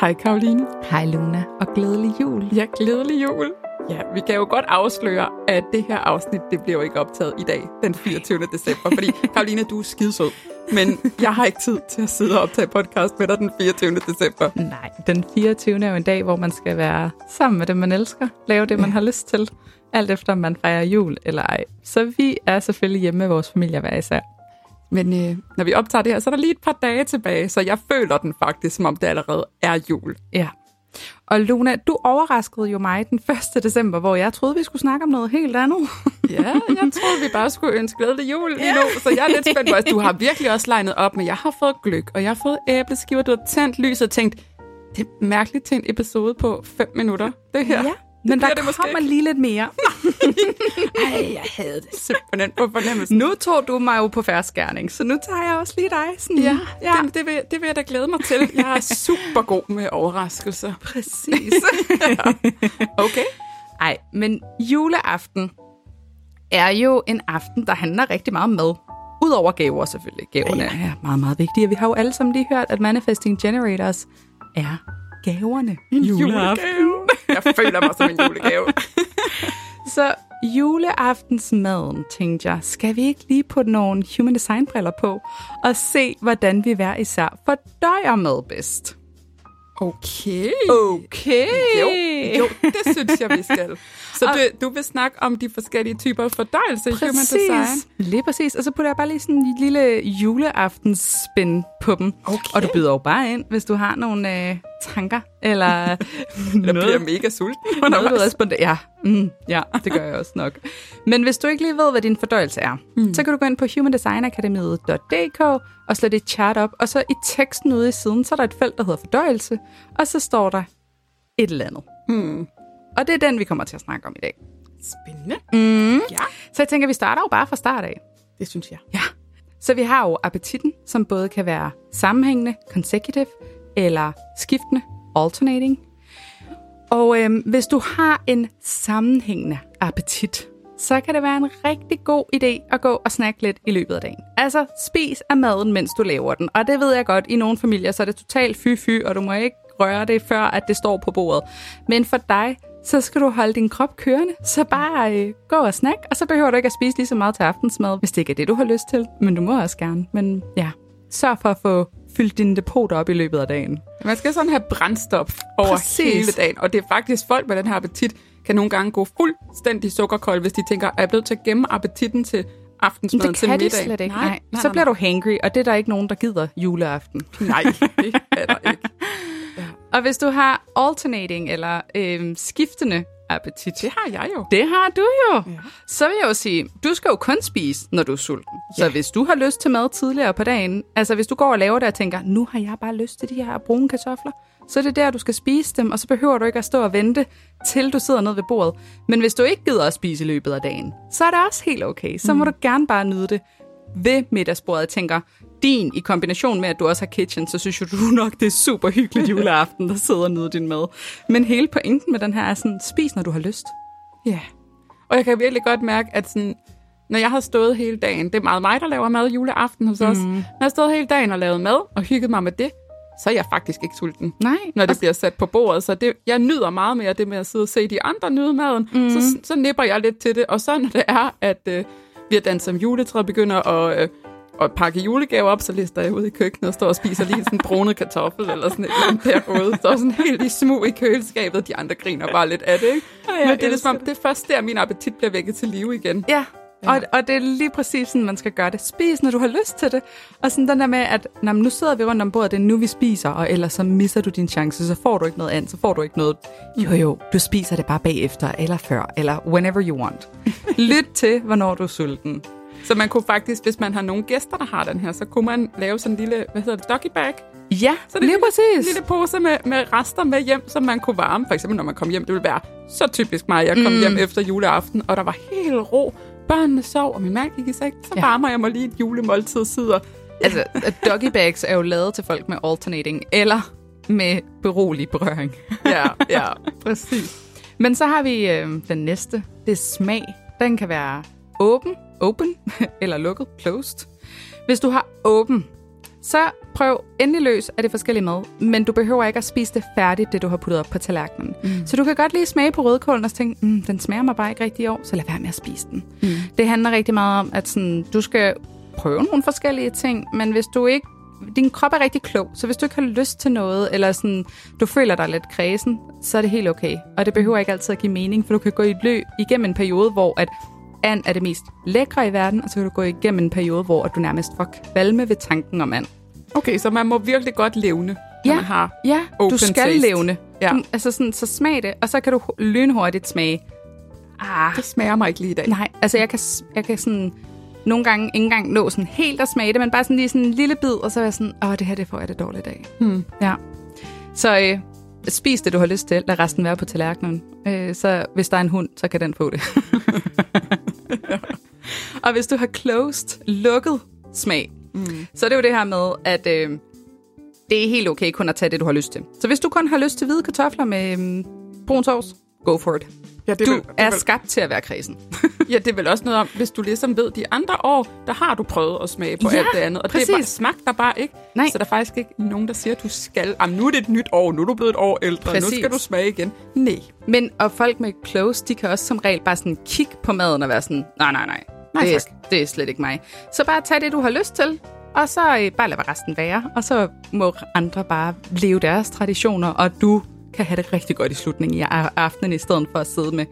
Hej Karoline. Hej Luna, og glædelig jul. Ja, glædelig jul. Ja, vi kan jo godt afsløre, at det her afsnit, det bliver jo ikke optaget i dag, den 24. december, fordi Karoline, du er skidesød. Men jeg har ikke tid til at sidde og optage podcast med dig den 24. december. Nej, den 24. er jo en dag, hvor man skal være sammen med dem, man elsker. Lave det, man har lyst til. Alt efter, om man fejrer jul eller ej. Så vi er selvfølgelig hjemme med vores familie hver især. Men øh, når vi optager det her, så er der lige et par dage tilbage, så jeg føler den faktisk, som om det allerede er jul. Ja. Og Luna, du overraskede jo mig den 1. december, hvor jeg troede, vi skulle snakke om noget helt andet. Ja, jeg troede, vi bare skulle ønske glædelig jul lige nu, så jeg er lidt spændt på, at du har virkelig også legnet op, men jeg har fået gløk, og jeg har fået æbleskiver, du har tændt lys og tænkt, det er mærkeligt til en episode på 5 minutter, det her. Ja, men der det måske kommer ikke. lige lidt mere. Ej, jeg havde det simpelthen på fornemmelsen. Nu tog du mig jo på færdsgærning, så nu tager jeg også lige dig. Sådan. Ja, ja. Det, det, vil, det vil jeg da glæde mig til. Jeg er super god med overraskelser. præcis. Okay. Ej, men juleaften er jo en aften, der handler rigtig meget med. Udover gaver selvfølgelig. Gaverne ja. er meget, meget vigtige. Vi har jo alle sammen lige hørt, at Manifesting Generators er gaverne. En julegave. Jeg føler mig som en julegave. Så juleaftensmaden, tænkte jeg, skal vi ikke lige putte nogle human design briller på og se, hvordan vi hver især fordøjer med bedst? Okay. Okay. Jo, jo, det synes jeg, vi skal. Så du, du vil snakke om de forskellige typer fordøjelse i human design? Lige præcis. Og så putter jeg bare lige sådan en lille juleaftensspin på dem. Okay. Og du byder jo bare ind, hvis du har nogle øh, tanker, eller Eller bliver mega sulten noget, du responderer. Ja, mm, ja, det gør jeg også nok. Men hvis du ikke lige ved, hvad din fordøjelse er, mm. så kan du gå ind på humandesignakademiet.dk og slå dit chart op, og så i teksten ude i siden, så er der et felt, der hedder fordøjelse, og så står der et eller andet. Hmm. Og det er den, vi kommer til at snakke om i dag. Spændende. Mm. Ja, Så jeg tænker, vi starter jo bare fra start af. det synes jeg. Ja. Så vi har jo appetitten, som både kan være sammenhængende, consecutive, eller skiftende, alternating. Og øhm, hvis du har en sammenhængende appetit, så kan det være en rigtig god idé at gå og snakke lidt i løbet af dagen. Altså, spis af maden, mens du laver den. Og det ved jeg godt, i nogle familier, så er det totalt fy-fy, og du må ikke røre det, før at det står på bordet. Men for dig, så skal du holde din krop kørende. Så bare øh, gå og snak, og så behøver du ikke at spise lige så meget til aftensmad, hvis det ikke er det, du har lyst til. Men du må også gerne. Men ja, sørg for at få fyldt dine depoter op i løbet af dagen. Man skal sådan have brændstof over Præcis. hele dagen. Og det er faktisk folk med den her appetit, kan nogle gange gå fuldstændig sukkerkold, hvis de tænker, er jeg blevet til at gemme appetitten til aftensmaden det til kan de middag? slet ikke. Nej, nej, nej, så bliver du hangry, og det er der ikke nogen, der gider juleaften. Nej, det er der ikke. Og hvis du har alternating eller øh, skiftende appetit, Det har jeg jo. det har du jo. Ja. Så vil jeg jo sige, du skal jo kun spise, når du er sulten. Så hvis du har lyst til mad tidligere på dagen, altså hvis du går og laver det og tænker, nu har jeg bare lyst til de her brune kartofler, så er det der, du skal spise dem, og så behøver du ikke at stå og vente, til du sidder nede ved bordet. Men hvis du ikke gider at spise i løbet af dagen, så er det også helt okay. Så må du gerne bare nyde det ved middagsbordet. Jeg tænker, din i kombination med, at du også har kitchen, så synes jo du nok, det er super hyggeligt juleaften, der sidder og nyder din mad. Men hele pointen med den her er sådan, spis, når du har lyst. Ja. Og jeg kan virkelig godt mærke, at sådan, når jeg har stået hele dagen, det er meget mig, der laver mad juleaften hos os. Når jeg har stået hele dagen og lavet mad og hygget mig med det, så er jeg faktisk ikke sulten. Nej, når det bliver sat på bordet. Så det, jeg nyder meget mere det med at sidde og se de andre nyde maden. Mm. Så, så nipper jeg lidt til det. Og så når det er, at øh, vi har danset om juletræ, begynder at, øh, at pakke julegaver op, så lister jeg ud i køkkenet og står og spiser lige sådan en brunet kartoffel eller sådan et eller andet derude. Så er sådan helt i smug i køleskabet, og de andre griner bare lidt af det. Ikke? jeg Men det er, ligesom, det er først der, min appetit bliver vækket til live igen. Ja, og, og det er lige præcis sådan, man skal gøre det. Spis, når du har lyst til det. Og sådan den der med, at "Nå, men nu sidder vi rundt om bordet, det er nu, vi spiser, og ellers så misser du din chance, så får du ikke noget andet, så får du ikke noget. Jo, jo, du spiser det bare bagefter, eller før, eller whenever you want. Lyt til, hvornår du er sulten. Så man kunne faktisk, hvis man har nogle gæster, der har den her, så kunne man lave sådan en lille, hvad hedder det, doggy bag? Ja, Så det er lige en præcis. lille pose med, med rester med hjem, som man kunne varme. For eksempel, når man kom hjem. Det ville være så typisk mig. Jeg kom mm. hjem efter juleaften, og der var helt ro. Børnene sov, og min mand gik i seng. Så ja. varmer jeg mig lige et julemåltid sidder. Altså, doggy bags er jo lavet til folk med alternating, eller med berolig berøring. Ja, ja, præcis. Men så har vi øh, den næste. Det er smag. Den kan være åben, open, eller lukket, closed. Hvis du har åben, så prøv endelig løs af det forskellige mad, men du behøver ikke at spise det færdigt, det du har puttet op på tallerkenen. Mm. Så du kan godt lige smage på rødkålen og tænke, mm, den smager mig bare ikke rigtig i år, så lad være med at spise den. Mm. Det handler rigtig meget om, at sådan, du skal prøve nogle forskellige ting, men hvis du ikke din krop er rigtig klog, så hvis du ikke har lyst til noget, eller sådan, du føler dig lidt kredsen, så er det helt okay. Og det behøver ikke altid at give mening, for du kan gå i et løb igennem en periode, hvor at and er det mest lækre i verden, og så kan du gå igennem en periode, hvor du nærmest får kvalme ved tanken om and. Okay, så man må virkelig godt levne, Ja, man har ja open du skal taste. levne. Ja. Du, altså sådan, så smag det, og så kan du hu- lynhurtigt smage. Ah, Det smager mig ikke lige i dag. nej, altså jeg kan, jeg kan sådan nogle gange ikke engang nå sådan helt at smage det, men bare sådan lige sådan en lille bid, og så er jeg sådan, åh, det her, det får jeg det dårligt af. Hmm. Ja. Så øh, spis det, du har lyst til. Lad resten være på tallerkenen. Øh, så hvis der er en hund, så kan den få det. og hvis du har closed, lukket smag, mm. så er det jo det her med, at øh, det er helt okay kun at tage det, du har lyst til. Så hvis du kun har lyst til hvide kartofler med øh, brun sovs, go for it. Ja, det Du vel, det er vel, skabt til at være kredsen. ja, det er vel også noget om, hvis du ligesom ved, de andre år, der har du prøvet at smage på Ja, alt det andet. Og det er bare, præcis. smagter bare ikke. Nej. Så der er faktisk ikke nogen, der siger, at du skal. Jamen, nu er det et nyt år, nu er du blevet et år ældre, Præcis. nu skal du smage igen. Nej. Men og folk med close, de kan også som regel bare sådan kigge på maden og være sådan, nej, nej, nej, Nej, det, er, tak. det er slet ikke mig. Så bare tag det, du har lyst til, og så øh, bare lad resten være. Og så må andre bare leve deres traditioner, og du kan have det rigtig godt i slutningen af aftenen, i stedet for at sidde med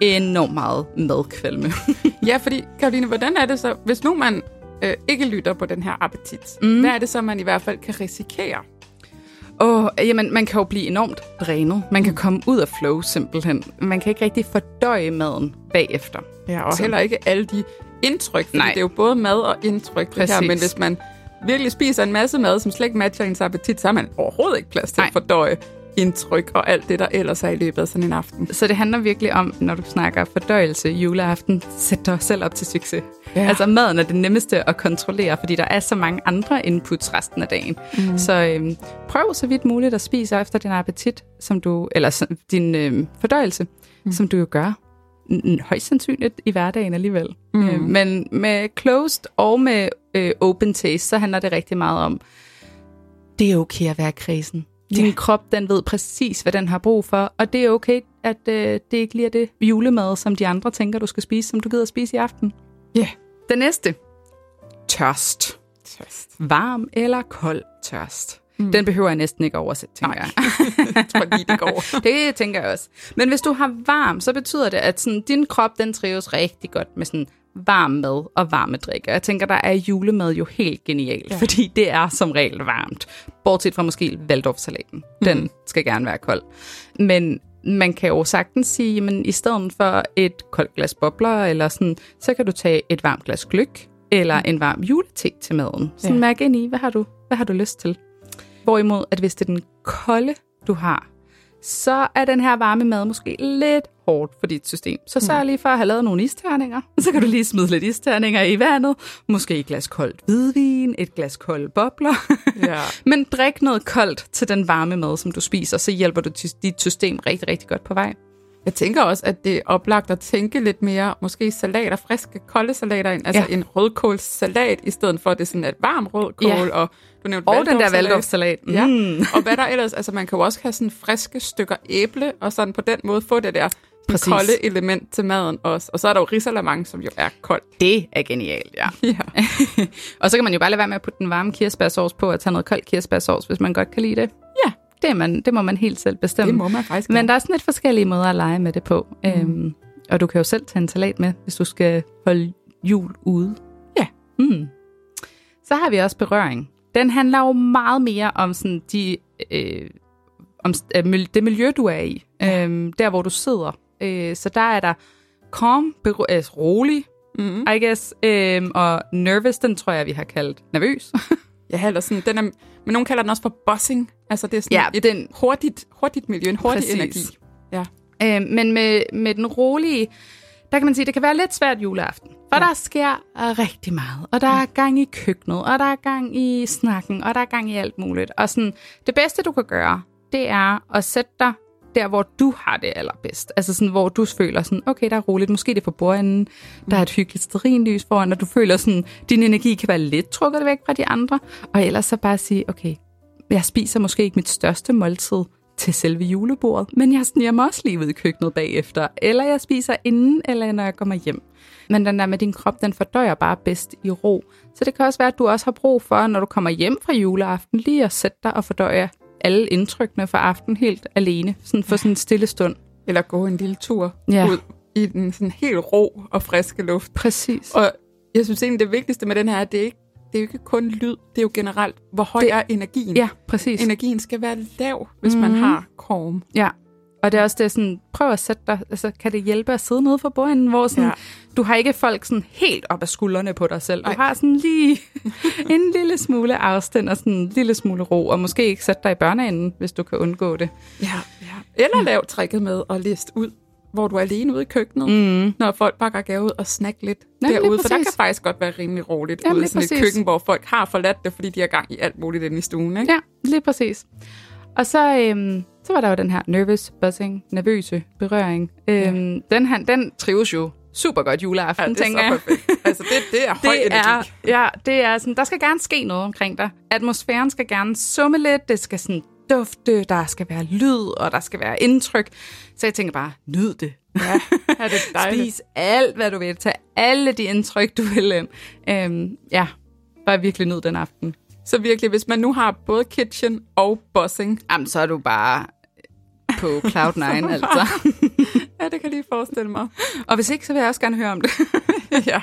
enormt meget madkvalme. Ja, fordi, Karoline, hvordan er det så, hvis nu man øh, ikke lytter på den her appetit, mm. hvad er det så, man i hvert fald kan risikere? Åh, jamen, man kan jo blive enormt drænet. Man kan komme ud af flow simpelthen. Man kan ikke rigtig fordøje maden bagefter. Ja, og Så- heller ikke alle de indtryk, fordi Nej. det er jo både mad og indtryk, det her. Præcis. Men hvis man virkelig spiser en masse mad, som slet ikke matcher ens appetit, så har man overhovedet ikke plads til Nej. at fordøje indtryk og alt det, der ellers er i løbet af sådan en aften. Så det handler virkelig om, når du snakker fordøjelse juleaften, sæt dig selv op til succes. Ja. Altså maden er det nemmeste at kontrollere, fordi der er så mange andre inputs resten af dagen. Mm. Så øhm, prøv så vidt muligt at spise efter din appetit, som du, eller din øhm, fordøjelse, mm. som du jo gør højst sandsynligt i hverdagen alligevel. Mm. Øh, men med closed og med øh, open taste, så handler det rigtig meget om, det er okay at være kredsen. Din Ja. krop, den ved præcis, hvad den har brug for, og det er okay, at øh, det ikke lige er det julemad, som de andre tænker, du skal spise, som du gider at spise i aften. Ja. Den næste. Tørst. Tørst. Varm eller kold tørst. Mm. Den behøver jeg næsten ikke oversætte, tænker Nej. jeg. Lige, det går. det tænker jeg også. Men hvis du har varm, så betyder det, at sådan, din krop den trives rigtig godt med sådan varm mad og varme drikke. Jeg tænker, der er julemad jo helt genialt, ja. fordi det er som regel varmt. Bortset fra måske Waldorf-salaten. Den mm. skal gerne være kold. Men man kan jo sagtens sige, men i stedet for et koldt glas bobler, eller sådan, så kan du tage et varmt glas gløk, eller en varm julete til maden. Ja. ja. mærk ind i, hvad har, du, hvad har du lyst til? Hvorimod, at hvis det er den kolde, du har, så er den her varme mad måske lidt hårdt for dit system. Så sørg lige for at have lavet nogle isterninger. Så kan du lige smide lidt isterninger i vandet. Måske et glas koldt hvidvin, et glas kolde bobler. Ja. Men drik noget koldt til den varme mad, som du spiser, så hjælper du dit system rigtig, rigtig godt på vej. Jeg tænker også, at det er oplagt at tænke lidt mere, måske salater, friske, kolde salater ind. Altså Ja. en rødkålssalat, i stedet for at det er sådan et varm rødkål, Ja. og du nævnte Og den der Waldorfsalat. Waldorf-salat. Ja, Mm. og hvad der ellers, altså man kan jo også have sådan friske stykker æble, og sådan på den måde få det der Præcis. kolde element til maden også. Og så er der jo risalamande, som jo er kold. Det er genialt, ja. Ja. og så kan man jo bare lade være med at putte den varme kirsebærsauce på og tage noget kold kirsebærsauce, hvis man godt kan lide det. Ja, Det, er man, det må man helt selv bestemme. det må man faktisk Men der er sådan lidt forskellige måder at lege med det på. Mm. Øhm, og du kan jo selv tage en salat med, hvis du skal holde jul ude. Ja. Mm. Så har vi også berøring. Den handler jo meget mere om sådan de, øh, om øh, det miljø, du er i. Øhm, der, hvor du sidder. Øh, så der er der calm, berø- øh, rolig, Mm-hmm. I guess. Øhm, og nervous, den tror jeg, vi har kaldt nervøs. Ja, eller sådan, den er, men nogen kalder den også for buzzing. Altså det er sådan Ja, et den- hurtigt, hurtigt miljø, en hurtig Præcis. energi. Ja. Øh, men med, med den rolige, der kan man sige, det kan være lidt svært juleaften. For ja. der sker øh, rigtig meget. Og der er gang i køkkenet, og der er gang i snakken, og der er gang i alt muligt. Og sådan, det bedste, du kan gøre, det er at sætte dig der, hvor du har det allerbedst. Altså sådan, hvor du føler sådan, okay, der er roligt. Måske det er for bordenden. Der er et hyggeligt sterinlys foran, og du føler sådan, din energi kan være lidt trukket væk fra de andre. Og ellers så bare sige, okay, jeg spiser måske ikke mit største måltid til selve julebordet, men jeg sniger mig også lige ud i køkkenet bagefter, eller jeg spiser inden, eller når jeg kommer hjem. Men den der med din krop, den fordøjer bare bedst i ro. Så det kan også være, at du også har brug for, når du kommer hjem fra juleaften, lige at sætte dig og fordøje alle indtrykkene for aften helt alene, sådan for sådan en stille stund. Eller gå en lille tur Ja. ud i den sådan helt ro og friske luft. Præcis. Og jeg synes egentlig, det vigtigste med den her, er, at det ikke, det er jo ikke kun lyd, det er jo generelt, hvor høj Det- er energien. ja, præcis. Energien skal være lav, hvis mm-hmm. man har korm. Ja. Og det er også det sådan, prøv at sætte dig, altså kan det hjælpe at sidde nede for bordenden, hvor sådan, ja. Du har ikke folk sådan helt op ad skuldrene på dig selv. Du Nej. har sådan lige en lille smule afstand og sådan en lille smule ro, og måske ikke sætte dig i børneenden, hvis du kan undgå det. Ja, ja. Eller lav tricket med at liste ud, hvor du er alene ude i køkkenet, mm. når folk pakker gave ud og snakke lidt Ja, lige derude. For der kan faktisk godt være rimelig roligt Jamen, ude i sådan et præcis. køkken, hvor folk har forladt det, fordi de har gang i alt muligt inde i stuen. Ikke? Ja, lige præcis. Og så, øhm, så var der jo den her nervous buzzing, nervøse berøring. Øhm, den, her, den trives jo super godt juleaften, Ja, det er tænker så jeg. Altså, det, det er høj det energi. er, ja, det er sådan, der skal gerne ske noget omkring dig. Atmosfæren skal gerne summe lidt, det skal sådan dufte, der skal være lyd, og der skal være indtryk. Så jeg tænker bare, nyd det. Ja, er det dejligt. Spis alt, hvad du vil. Tag alle de indtryk, du vil ind. Øhm, ja, bare virkelig nyd den aften. Så virkelig, hvis man nu har både kitchen og bossing, Jamen, så er du bare på Cloud9, altså. ja, det kan jeg lige forestille mig. Og hvis ikke, så vil jeg også gerne høre om det. ja.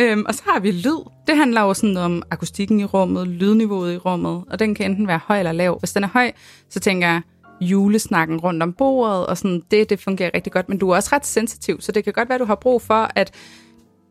Øhm, og så har vi lyd. Det handler jo sådan om akustikken i rummet, lydniveauet i rummet, og den kan enten være høj eller lav. Hvis den er høj, så tænker jeg julesnakken rundt om bordet, og sådan det, det fungerer rigtig godt. Men du er også ret sensitiv, så det kan godt være, du har brug for, at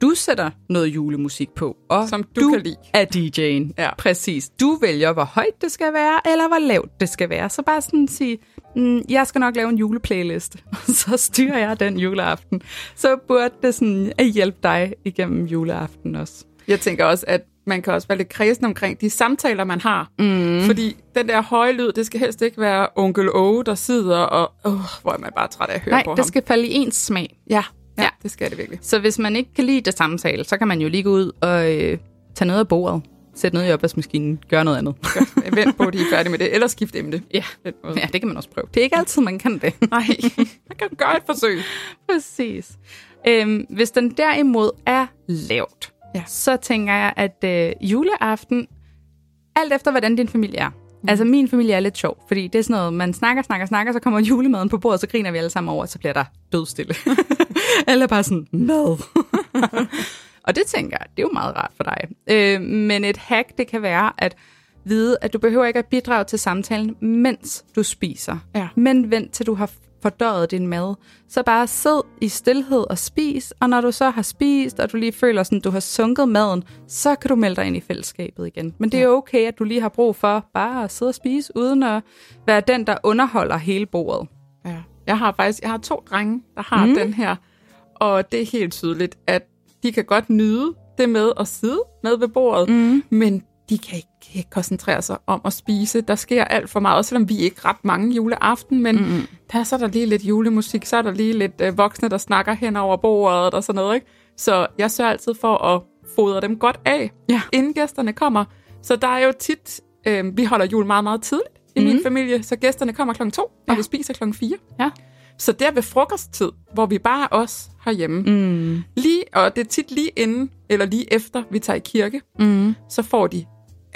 du sætter noget julemusik på, og Som du kan lide. er DJ'en. Ja. Præcis. Du vælger, hvor højt det skal være, eller hvor lavt det skal være. Så bare sådan sige, mm, jeg skal nok lave en juleplaylist, og så styrer jeg den juleaften. Så burde det sådan at hjælpe dig igennem juleaften også. Jeg tænker også, at man kan også være lidt kredsen omkring de samtaler, man har. Mm. Fordi den der høje lyd, det skal helst ikke være onkel Åge, der sidder og... Åh, hvor er man bare træt af at høre Nej, på det ham. skal falde i ens smag. Ja, ja, Ja. ja, det skal det virkelig. Så hvis man ikke kan lide det samtale, så kan man jo lige gå ud og øh, tage noget af bordet, sætte noget i opvaskemaskinen, gøre noget andet. Godt. Vent på, at de er færdige med det, eller skift emne. ja. Ja, det kan man også prøve. Det er ikke altid, man kan det. Nej, man kan gøre et forsøg. Præcis. Øhm, hvis den derimod er lavt, Ja. så tænker jeg, at øh, juleaften, alt efter hvordan din familie er. Mm. Altså min familie er lidt sjov, fordi det er sådan noget, man snakker, snakker, snakker, så kommer julemaden på bordet, så griner vi alle sammen over, så bliver der dødstille. Eller bare sådan, mad. og det tænker jeg, det er jo meget rart for dig. Øh, men et hack, det kan være at vide, at du behøver ikke at bidrage til samtalen, mens du spiser. Ja. Men vent til du har fordøjet din mad. Så bare sid i stillhed og spis, og når du så har spist, og du lige føler, sådan, du har sunket maden, så kan du melde dig ind i fællesskabet igen. Men det er okay, at du lige har brug for bare at sidde og spise, uden at være den, der underholder hele bordet. Ja. Jeg har faktisk jeg har to drenge, der har mm. den her, og det er helt tydeligt, at de kan godt nyde det med at sidde med ved bordet, mm. men de kan ikke, koncentrere sig om at spise. Der sker alt for meget, også selvom vi ikke ret mange juleaften, men mm. der så er der lige lidt julemusik, så er der lige lidt øh, voksne, der snakker hen over bordet og sådan noget. Ikke? Så jeg sørger altid for at fodre dem godt af, Ja. inden gæsterne kommer. Så der er jo tit, øh, vi holder jul meget, meget tidligt i mm. min familie, så gæsterne kommer klokken to, og Ja. vi spiser klokken fire. Ja. Så der ved frokosttid, hvor vi bare er os herhjemme, mm. lige, og det er tit lige inden, eller lige efter, vi tager i kirke, mm. så får de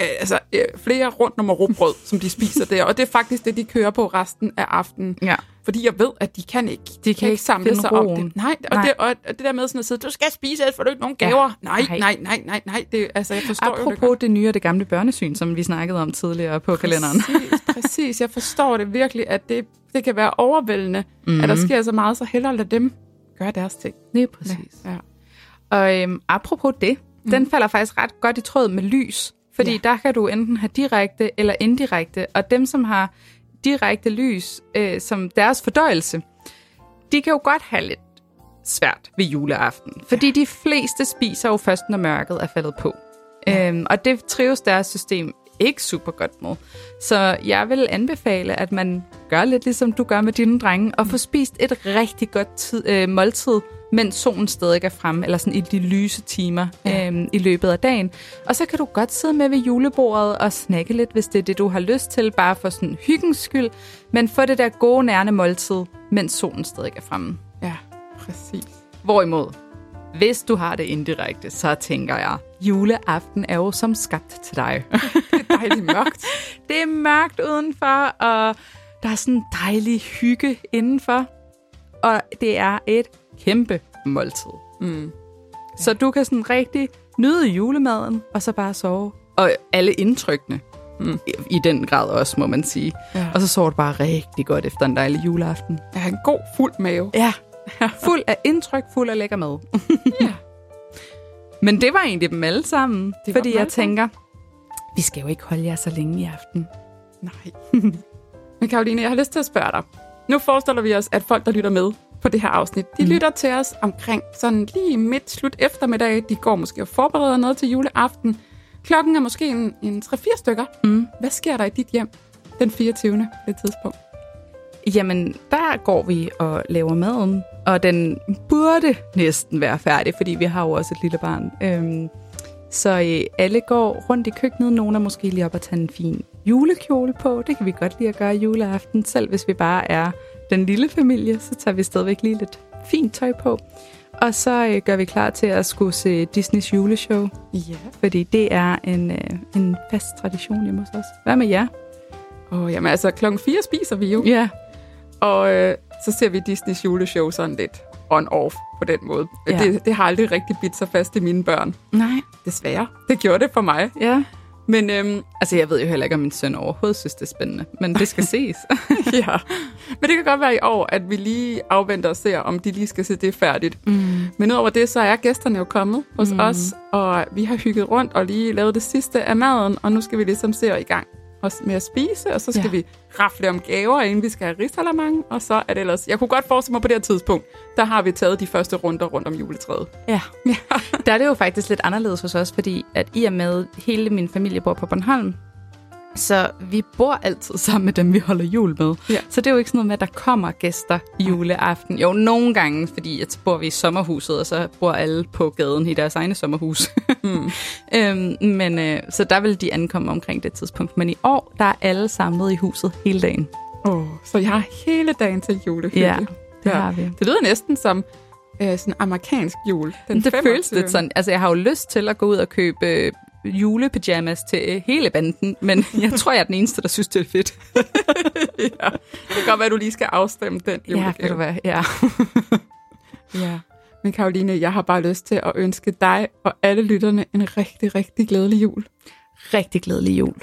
øh, altså, øh, flere rundt nummer råbrød, som de spiser der. Og det er faktisk det, de kører på resten af aftenen. Ja. Fordi jeg ved, at de kan ikke, de kan ikke samle sig om roen. det. Nej, og, Nej. Det, og det der med sådan at sige, du skal spise, ellers får du ikke nogen Ja. gaver. Nej, Nej. nej, nej, nej, nej. Det, altså, jeg forstår jo det Apropos det nye og det gamle børnesyn, som vi snakkede om tidligere på kalenderen. Præcis, præcis. Jeg forstår det virkelig, at det, det kan være overvældende, mm. at der sker så meget, så hellere lade dem gøre deres ting. Lige præcis. Ja. Og øhm, apropos det, mm. den falder faktisk ret godt i tråd med lys. Fordi ja. der kan du enten have direkte eller indirekte. Og dem, som har direkte lys øh, som deres fordøjelse, de kan jo godt have lidt svært ved juleaften. Fordi ja. de fleste spiser jo først, når mørket er faldet på. Ja. Øhm, og det trives deres system ikke super godt med. Så jeg vil anbefale, at man gør lidt ligesom du gør med dine drenge, og får spist et rigtig godt tid, øh, måltid, mens solen stadig er fremme, eller sådan i de lyse timer ja. øh, i løbet af dagen. Og så kan du godt sidde med ved julebordet og snakke lidt, hvis det er det, du har lyst til, bare for sådan hyggens skyld, men få det der gode nærende måltid, mens solen stadig er fremme. Ja, præcis. Hvorimod, hvis du har det indirekte, så tænker jeg, juleaften er jo som skabt til dig. det er dejligt mørkt. det er mørkt udenfor, og der er sådan en dejlig hygge indenfor. Og det er et kæmpe måltid. Mm. Så du kan sådan rigtig nyde julemaden, og så bare sove. Og alle indtrykkene. Mm. I, I den grad også, må man sige. Ja. Og så sover du bare rigtig godt efter en dejlig juleaften. Jeg har en god, fuld mave. Ja, fuld af indtryk, fuld af lækker mad. ja. Men det var egentlig dem alle sammen, det fordi jeg tænker, vi skal jo ikke holde jer så længe i aften. Nej. Men Karoline, jeg har lyst til at spørge dig. Nu forestiller vi os, at folk, der lytter med på det her afsnit, de mm. lytter til os omkring sådan lige midt slut eftermiddag. De går måske og forbereder noget til juleaften. Klokken er måske en, en 3-4 stykker. Mm. Hvad sker der i dit hjem den 24. på det tidspunkt? Jamen, der går vi og laver maden, og den burde næsten være færdig, fordi vi har jo også et lille barn. Øhm, så øh, alle går rundt i køkkenet. Nogle er måske lige op og tage en fin julekjole på. Det kan vi godt lide at gøre juleaften. Selv hvis vi bare er den lille familie, så tager vi stadigvæk lige lidt fint tøj på. Og så øh, gør vi klar til at skulle se Disneys juleshow. Ja. Fordi det er en, øh, en fast tradition hjemme hos os. Hvad med jer? Åh, oh, jamen altså, klokken 4 spiser vi jo. Ja. Og øh, så ser vi Disneys juleshow sådan lidt on-off på den måde. Ja. Det, det har aldrig rigtig bidt sig fast i mine børn. Nej. Desværre. Det gjorde det for mig. Ja. Men øhm, altså, jeg ved jo heller ikke, om min søn overhovedet synes, det er spændende. Men det skal ses. ja. Men det kan godt være i år, at vi lige afventer og ser, om de lige skal se det færdigt. Mm. Men udover det, så er gæsterne jo kommet hos mm. os, og vi har hygget rundt og lige lavet det sidste af maden, og nu skal vi ligesom se i gang med at spise, og så skal ja. vi rafle om gaver, inden vi skal have risalamang, og så er det ellers... Jeg kunne godt forestille mig på det her tidspunkt, der har vi taget de første runder rundt om juletræet. Ja. ja. der er det jo faktisk lidt anderledes hos os, fordi at i og med hele min familie bor på Bornholm, så vi bor altid sammen med dem, vi holder jul med. Ja. Så det er jo ikke sådan noget med, at der kommer gæster juleaften. Jo, nogle gange, fordi at bor vi i sommerhuset, og så bor alle på gaden i deres egne sommerhus. mm. øhm, men øh, Så der vil de ankomme omkring det tidspunkt. Men i år, der er alle samlet i huset hele dagen. Oh, så jeg har hele dagen til julehygge. Ja, det ja. har vi. Det lyder næsten som øh, sådan amerikansk jul. Den det 25. føles lidt sådan. Altså, jeg har jo lyst til at gå ud og købe julepyjamas til øh, hele banden, men jeg tror, jeg er den eneste, der synes, det er fedt. ja. Det kan godt være, at du lige skal afstemme den julegave. Ja, kan du være. Ja. ja. Men Karoline, jeg har bare lyst til at ønske dig og alle lytterne en rigtig, rigtig glædelig jul. Rigtig glædelig jul.